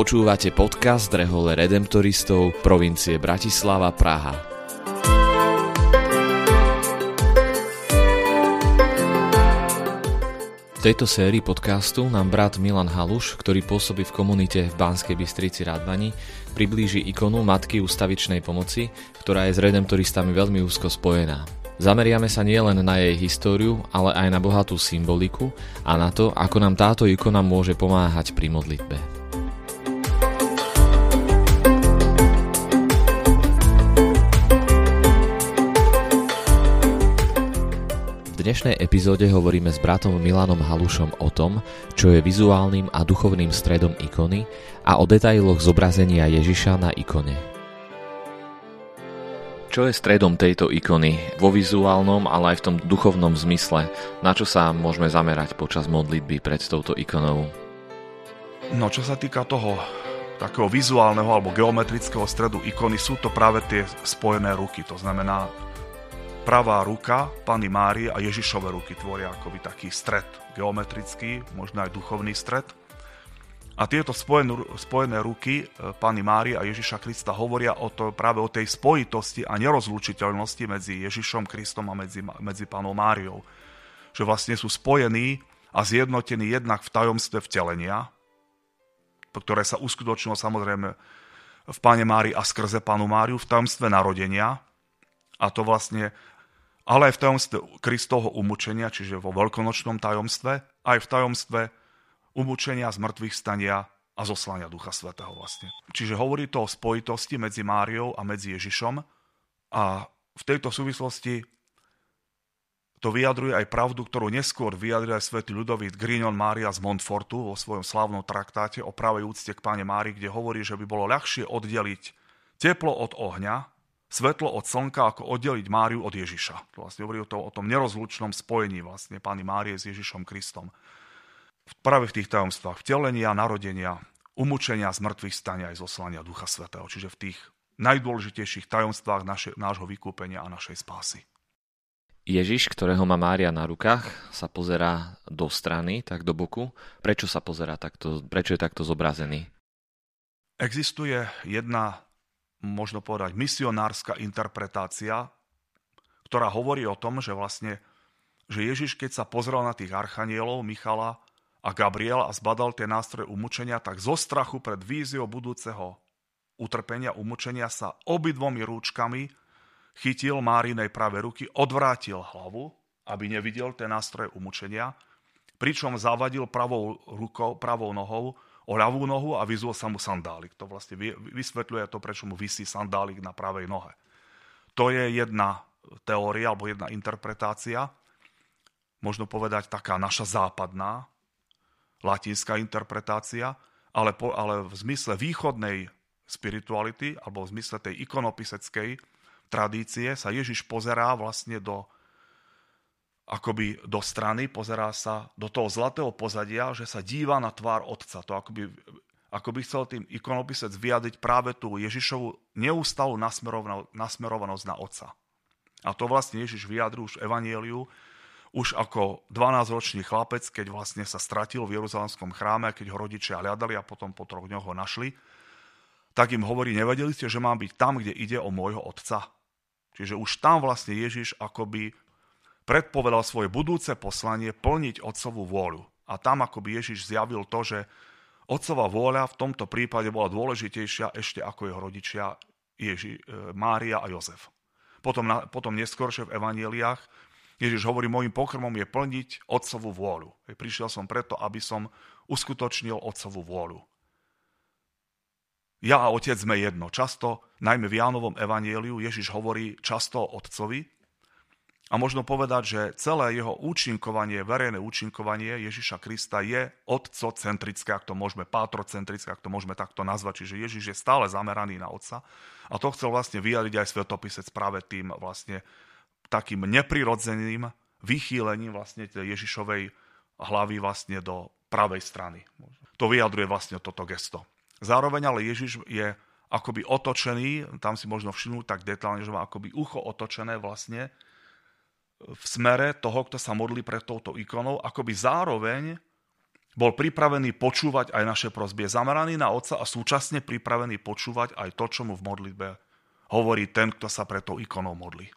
Počúvate podcast Rehole Redemptoristov provincie Bratislava Praha. V tejto sérii podcastu nám brat Milan Haluš, ktorý pôsobí v komunite v Banskej Bystrici Radvani, priblíži ikonu Matky ústavičnej pomoci, ktorá je s redemptoristami veľmi úzko spojená. Zameriame sa nielen na jej históriu, ale aj na bohatú symboliku a na to, ako nám táto ikona môže pomáhať pri modlitbe. Dnešnej epizóde hovoríme s bratom Milanom Halušom o tom, čo je vizuálnym a duchovným stredom ikony a o detailoch zobrazenia Ježiša na ikone. Čo je stredom tejto ikony vo vizuálnom, ale aj v tom duchovnom zmysle? Na čo sa môžeme zamerať počas modlitby pred touto ikonou? No, čo sa týka toho takého vizuálneho alebo geometrického stredu ikony, sú to práve tie spojené ruky. To znamená, pravá ruka Pany Márie a Ježišove ruky tvoria akoby taký stred geometrický, možno aj duchovný stred. A tieto spojené, spojené ruky e, Pany Márie a Ježiša Krista hovoria o to, práve o tej spojitosti a nerozlučiteľnosti medzi Ježišom Kristom a medzi, medzi Panou Máriou. Že vlastne sú spojení a zjednotení jednak v tajomstve vtelenia, ktoré sa uskutočnilo samozrejme v Pane Mári a skrze Panu Máriu, v tajomstve narodenia, a to vlastne ale aj v tajomstve Kristovho umúčenia, čiže vo veľkonočnom tajomstve, aj v tajomstve umúčenia, zmrtvých stania a zoslania Ducha Svetého vlastne. Čiže hovorí to o spojitosti medzi Máriou a medzi Ježišom a v tejto súvislosti to vyjadruje aj pravdu, ktorú neskôr vyjadruje aj svätý ľudovít Grignon Mária z Montfortu vo svojom slávnom traktáte o pravej úcte k páne Mári, kde hovorí, že by bolo ľahšie oddeliť teplo od ohňa, svetlo od slnka, ako oddeliť Máriu od Ježiša. To vlastne hovorí o, to, o tom nerozlučnom spojení vlastne Pány Márie s Ježišom Kristom. Práve v tých tajomstvách vtelenia, narodenia, umúčenia, zmrtvých stania aj zoslania Ducha Svetého. Čiže v tých najdôležitejších tajomstvách naše, nášho vykúpenia a našej spásy. Ježiš, ktorého má Mária na rukách, sa pozerá do strany, tak do boku. Prečo sa pozerá takto, prečo je takto zobrazený? Existuje jedna možno povedať, misionárska interpretácia, ktorá hovorí o tom, že vlastne že Ježiš, keď sa pozrel na tých archanielov, Michala a Gabriela a zbadal tie nástroje umúčenia, tak zo strachu pred víziou budúceho utrpenia, umúčenia sa obidvomi rúčkami chytil Márinej pravé ruky, odvrátil hlavu, aby nevidel tie nástroje umúčenia, pričom zavadil pravou rukou, pravou nohou o ľavú nohu a vyzul sa mu sandálik. To vlastne vysvetľuje to, prečo mu vysí sandálik na pravej nohe. To je jedna teória alebo jedna interpretácia, možno povedať taká naša západná, latinská interpretácia, ale, po, ale v zmysle východnej spirituality alebo v zmysle tej ikonopiseckej tradície sa Ježiš pozerá vlastne do akoby do strany, pozerá sa do toho zlatého pozadia, že sa díva na tvár otca. To akoby, ako by chcel tým ikonopisec vyjadriť práve tú Ježišovu neustalú nasmerovanosť na otca. A to vlastne Ježiš vyjadril už v Evangeliu, už ako 12-ročný chlapec, keď vlastne sa stratil v Jeruzalemskom chráme, keď ho rodičia hľadali a potom po troch dňoch ho našli, tak im hovorí, nevedeli ste, že mám byť tam, kde ide o môjho otca. Čiže už tam vlastne Ježiš akoby predpovedal svoje budúce poslanie plniť otcovú vôľu. A tam akoby Ježiš zjavil to, že otcová vôľa v tomto prípade bola dôležitejšia ešte ako jeho rodičia Ježi, e, Mária a Jozef. Potom, na, potom neskôršie v evaneliách Ježiš hovorí, môjim pokrmom je plniť otcovú vôľu. Prišiel som preto, aby som uskutočnil otcovú vôľu. Ja a otec sme jedno. Často, najmä v Jánovom evanieliu, Ježiš hovorí často o otcovi, a možno povedať, že celé jeho účinkovanie, verejné účinkovanie Ježiša Krista je otcocentrické, ak to môžeme, pátrocentrické, ak to môžeme takto nazvať. Čiže Ježiš je stále zameraný na otca. A to chcel vlastne vyjadriť aj svetopisec práve tým vlastne takým neprirodzeným vychýlením vlastne Ježišovej hlavy vlastne do pravej strany. To vyjadruje vlastne toto gesto. Zároveň ale Ježiš je akoby otočený, tam si možno všimnúť tak detálne, že má akoby ucho otočené vlastne v smere toho, kto sa modlí pred touto ikonou, akoby zároveň bol pripravený počúvať aj naše prosby. Je zameraný na Otca a súčasne pripravený počúvať aj to, čo mu v modlitbe hovorí ten, kto sa pre tou ikonou modlí.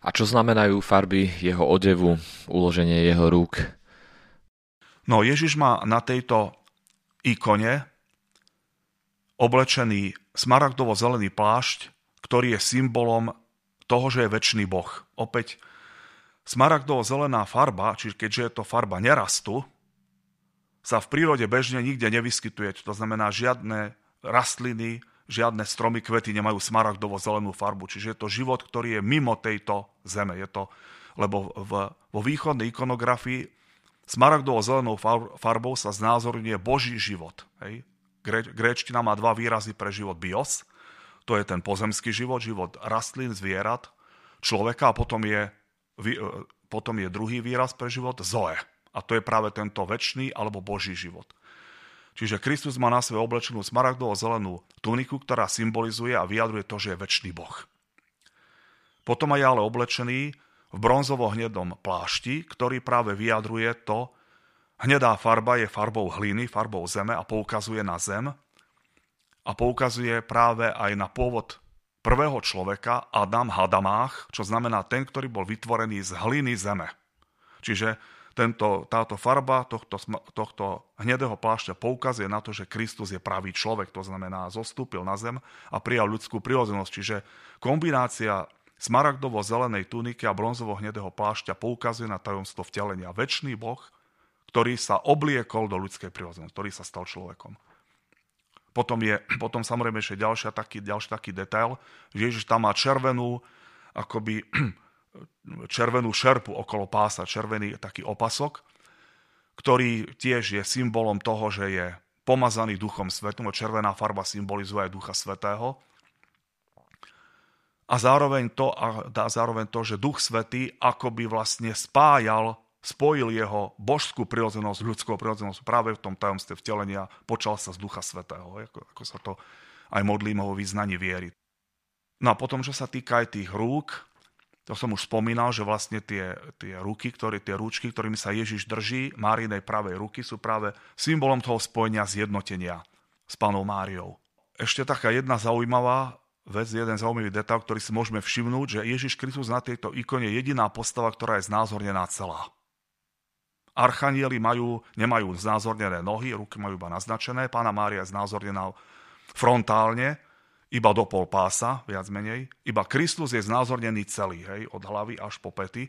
A čo znamenajú farby jeho odevu, uloženie jeho rúk? No Ježiš má na tejto ikone oblečený smaragdovo-zelený plášť, ktorý je symbolom toho, že je väčší Boh. Opäť smaragdovo-zelená farba, čiže keďže je to farba nerastu, sa v prírode bežne nikde nevyskytuje. To znamená, žiadne rastliny, žiadne stromy, kvety nemajú smaragdovo zelenú farbu. Čiže je to život, ktorý je mimo tejto zeme. Je to, lebo v, vo východnej ikonografii smaragdovo zelenou farbou sa znázorňuje Boží život. Hej. Gréčtina má dva výrazy pre život bios, to je ten pozemský život, život rastlín, zvierat, človeka a potom je, e, potom je druhý výraz pre život zoe. A to je práve tento väčší alebo Boží život. Čiže Kristus má na svoje oblečenú smaragdovo zelenú tuniku, ktorá symbolizuje a vyjadruje to, že je väčší Boh. Potom je ale oblečený v bronzovo-hnedom plášti, ktorý práve vyjadruje to, hnedá farba je farbou hliny, farbou zeme a poukazuje na zem a poukazuje práve aj na pôvod prvého človeka, Adam Hadamách, čo znamená ten, ktorý bol vytvorený z hliny zeme. Čiže tento, táto farba tohto, tohto hnedého plášťa poukazuje na to, že Kristus je pravý človek, to znamená zostúpil na zem a prijal ľudskú prirodzenosť. Čiže kombinácia smaragdovo-zelenej tuniky a bronzovo-hnedého plášťa poukazuje na tajomstvo vtelenia. Večný Boh, ktorý sa obliekol do ľudskej prirodzenosti, ktorý sa stal človekom. Potom je potom samozrejme ešte ďalší taký, ďalší taký detail, že Ježiš tam má červenú akoby červenú šerpu okolo pása, červený taký opasok, ktorý tiež je symbolom toho, že je pomazaný Duchom Svetom, červená farba symbolizuje aj Ducha Svetého. A zároveň to, a zároveň to, že Duch Svetý akoby vlastne spájal, spojil jeho božskú prirodzenosť, ľudskou prirodzenosť práve v tom tajomstve vtelenia, počal sa z Ducha Svetého, ako, ako sa to aj modlíme vo význaní viery. No a potom, čo sa týka aj tých rúk, to som už spomínal, že vlastne tie, tie ruky, ktoré, tie rúčky, ktorými sa Ježiš drží, Márinej pravej ruky, sú práve symbolom toho spojenia zjednotenia s pánou Máriou. Ešte taká jedna zaujímavá vec, jeden zaujímavý detail, ktorý si môžeme všimnúť, že Ježiš Kristus na tejto ikone je jediná postava, ktorá je znázornená celá. Archanieli majú, nemajú znázornené nohy, ruky majú iba naznačené, pána Mária je znázornená frontálne, iba do pol pása, viac menej. Iba Kristus je znázornený celý, hej, od hlavy až po pety.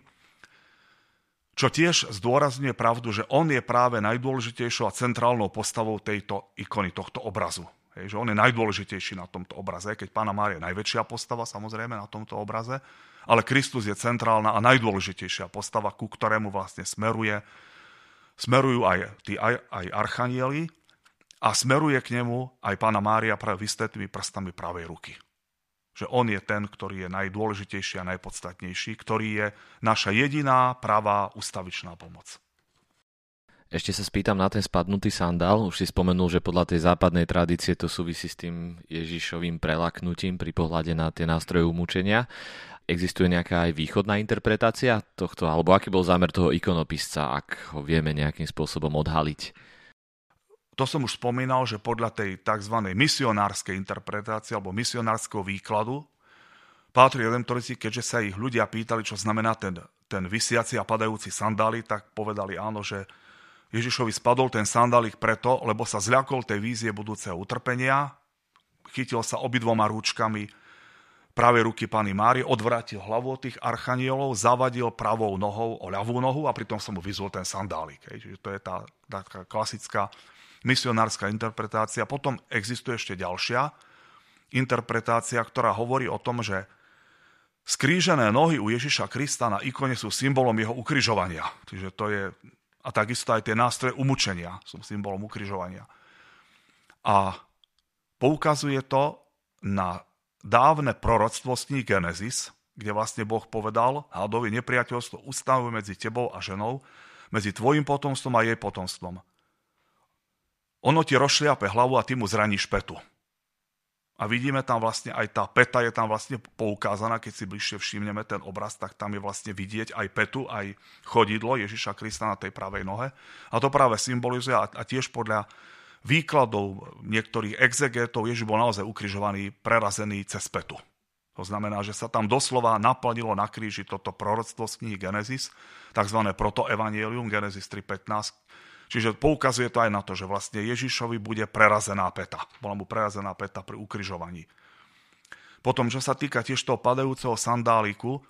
Čo tiež zdôrazňuje pravdu, že on je práve najdôležitejšou a centrálnou postavou tejto ikony, tohto obrazu. Hej, že on je najdôležitejší na tomto obraze, keď pána Mária je najväčšia postava samozrejme na tomto obraze, ale Kristus je centrálna a najdôležitejšia postava, ku ktorému vlastne smeruje, smerujú aj, tí, aj, aj archanieli, a smeruje k nemu aj pána Mária práve vystetými prstami pravej ruky. Že on je ten, ktorý je najdôležitejší a najpodstatnejší, ktorý je naša jediná pravá ustavičná pomoc. Ešte sa spýtam na ten spadnutý sandál. Už si spomenul, že podľa tej západnej tradície to súvisí s tým Ježišovým prelaknutím pri pohľade na tie nástroje umúčenia. Existuje nejaká aj východná interpretácia tohto, alebo aký bol zámer toho ikonopisca, ak ho vieme nejakým spôsobom odhaliť? To som už spomínal, že podľa tej tzv. misionárskej interpretácie alebo misionárskeho výkladu Pátri Redemptorici, keďže sa ich ľudia pýtali, čo znamená ten, ten vysiaci a padajúci sandály, tak povedali áno, že Ježišovi spadol ten sandálik preto, lebo sa zľakol tej vízie budúceho utrpenia, chytil sa obidvoma rúčkami pravej ruky Pany Márie, odvrátil hlavu od tých archanielov, zavadil pravou nohou o ľavú nohu a pritom sa mu vyzul ten sandálik. Čiže to je tá, tá klasická misionárska interpretácia. Potom existuje ešte ďalšia interpretácia, ktorá hovorí o tom, že skrížené nohy u Ježiša Krista na ikone sú symbolom jeho ukrižovania. Čiže to je, a takisto aj tie nástroje umúčenia sú symbolom ukrižovania. A poukazuje to na dávne proroctvo z knihy Genesis, kde vlastne Boh povedal, hadovi nepriateľstvo ustavuje medzi tebou a ženou, medzi tvojim potomstvom a jej potomstvom. Ono ti rozšliape hlavu a ty mu zraníš petu. a vidíme tam vlastne aj tá peta je tam vlastne poukázaná, keď si bližšie všimneme ten obraz, tak tam je vlastne vidieť aj petu, aj chodidlo Ježiša Krista na tej pravej nohe. A to práve symbolizuje a tiež podľa výkladov niektorých exegetov Ježiš bol naozaj ukrižovaný, prerazený cez petu. To znamená, že sa tam doslova naplnilo na kríži toto proroctvo z knihy Genesis, tzv. protoevangelium Genesis 3.15, Čiže poukazuje to aj na to, že vlastne Ježišovi bude prerazená peta. Bola mu prerazená peta pri ukrižovaní. Potom, čo sa týka tiež toho padajúceho sandáliku,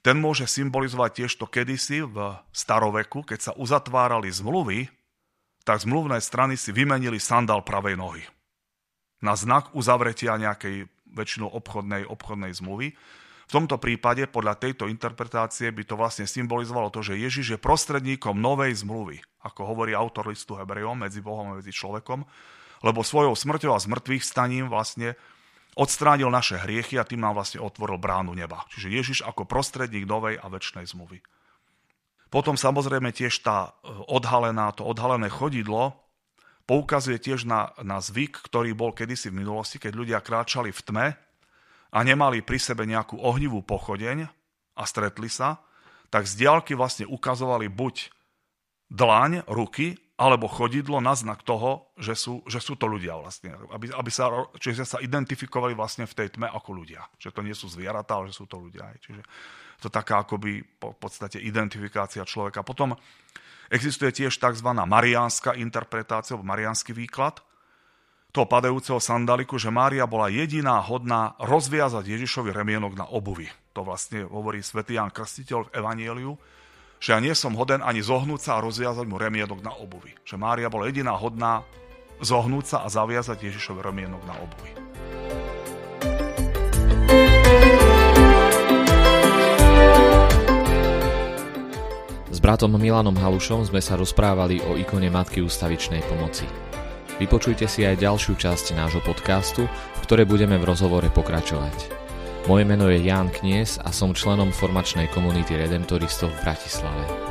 ten môže symbolizovať tiež to kedysi v staroveku, keď sa uzatvárali zmluvy, tak zmluvné strany si vymenili sandál pravej nohy. Na znak uzavretia nejakej väčšinou obchodnej, obchodnej zmluvy. V tomto prípade, podľa tejto interpretácie, by to vlastne symbolizovalo to, že Ježiš je prostredníkom novej zmluvy, ako hovorí autor listu Hebrejom, medzi Bohom a medzi človekom, lebo svojou smrťou a zmrtvých staním vlastne odstránil naše hriechy a tým nám vlastne otvoril bránu neba. Čiže Ježiš ako prostredník novej a väčšnej zmluvy. Potom samozrejme tiež tá e, odhalená, to odhalené chodidlo poukazuje tiež na, na zvyk, ktorý bol kedysi v minulosti, keď ľudia kráčali v tme a nemali pri sebe nejakú ohnivú pochodeň a stretli sa, tak z diálky vlastne ukazovali buď dlaň, ruky, alebo chodidlo na znak toho, že sú, že sú to ľudia vlastne. Aby, aby sa, čiže sa identifikovali vlastne v tej tme ako ľudia. Že to nie sú zvieratá, ale že sú to ľudia. Čiže to taká akoby po podstate identifikácia človeka. Potom existuje tiež tzv. mariánska interpretácia, alebo mariánsky výklad, toho padajúceho sandaliku, že Mária bola jediná hodná rozviazať Ježišovi remienok na obuvi. To vlastne hovorí svätý Jan Krstiteľ v Evanieliu, že ja nie som hoden ani zohnúť sa a rozviazať mu remienok na obuvi. Že Mária bola jediná hodná zohnúť sa a zaviazať Ježišovi remienok na obuvi. S bratom Milanom Halušom sme sa rozprávali o ikone Matky ústavičnej pomoci. Vypočujte si aj ďalšiu časť nášho podcastu, v ktorej budeme v rozhovore pokračovať. Moje meno je Ján Knies a som členom formačnej komunity Redemptoristov v Bratislave.